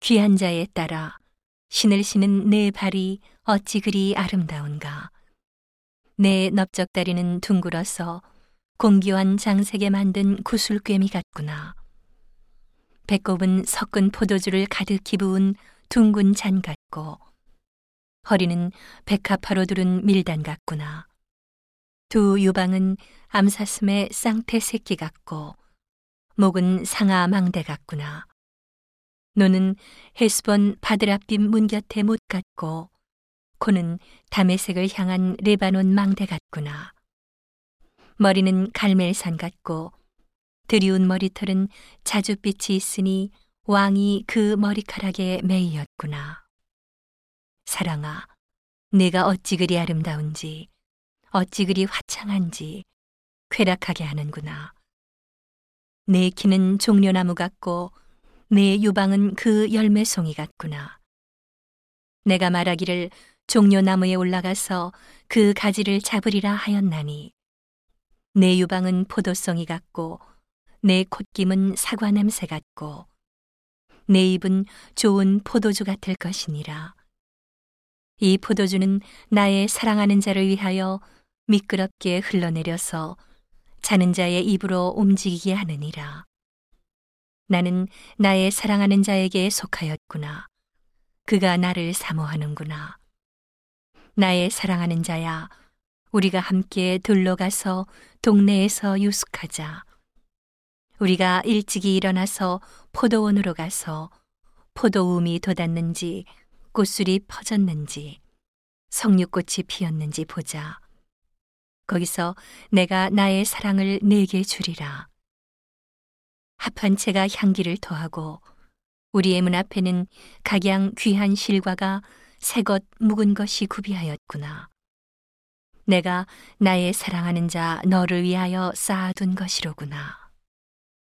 귀한 자에 따라 신을 신은 내 발이 어찌 그리 아름다운가. 내 넓적다리는 둥글어서 공기환 장색에 만든 구슬꿰미 같구나. 배꼽은 섞은 포도주를 가득히 부은 둥근 잔 같고 허리는 백합화로 두른 밀단 같구나. 두 유방은 암사슴의 쌍태 새끼 같고 목은 상아 망대 같구나. 노는 헤스본 바드랍빛 문 곁에 못 같고 코는 담의색을 향한 레바논 망대 같구나. 머리는 갈멜산 같고 드리운 머리털은 자줏빛이 있으니 왕이 그 머리카락에 매이었구나. 사랑아, 내가 어찌 그리 아름다운지, 어찌 그리 화창한지 쾌락하게 하는구나. 내 키는 종려나무 같고 내 유방은 그 열매송이 같구나. 내가 말하기를 종려나무에 올라가서 그 가지를 잡으리라 하였나니 내 유방은 포도송이 같고 내 콧김은 사과 냄새 같고 내 입은 좋은 포도주 같을 것이니라. 이 포도주는 나의 사랑하는 자를 위하여 미끄럽게 흘러내려서 자는 자의 입으로 움직이게 하느니라. 나는 나의 사랑하는 자에게 속하였구나. 그가 나를 사모하는구나. 나의 사랑하는 자야, 우리가 함께 둘러 가서 동네에서 유숙하자. 우리가 일찍이 일어나서 포도원으로 가서 포도움이 돋았는지 꽃술이 퍼졌는지 석류꽃이 피었는지 보자. 거기서 내가 나의 사랑을 내게 주리라. 합한 채가 향기를 더하고 우리의 문 앞에는 각양 귀한 실과가 새것 묵은 것이 구비하였구나. 내가 나의 사랑하는 자 너를 위하여 쌓아둔 것이로구나.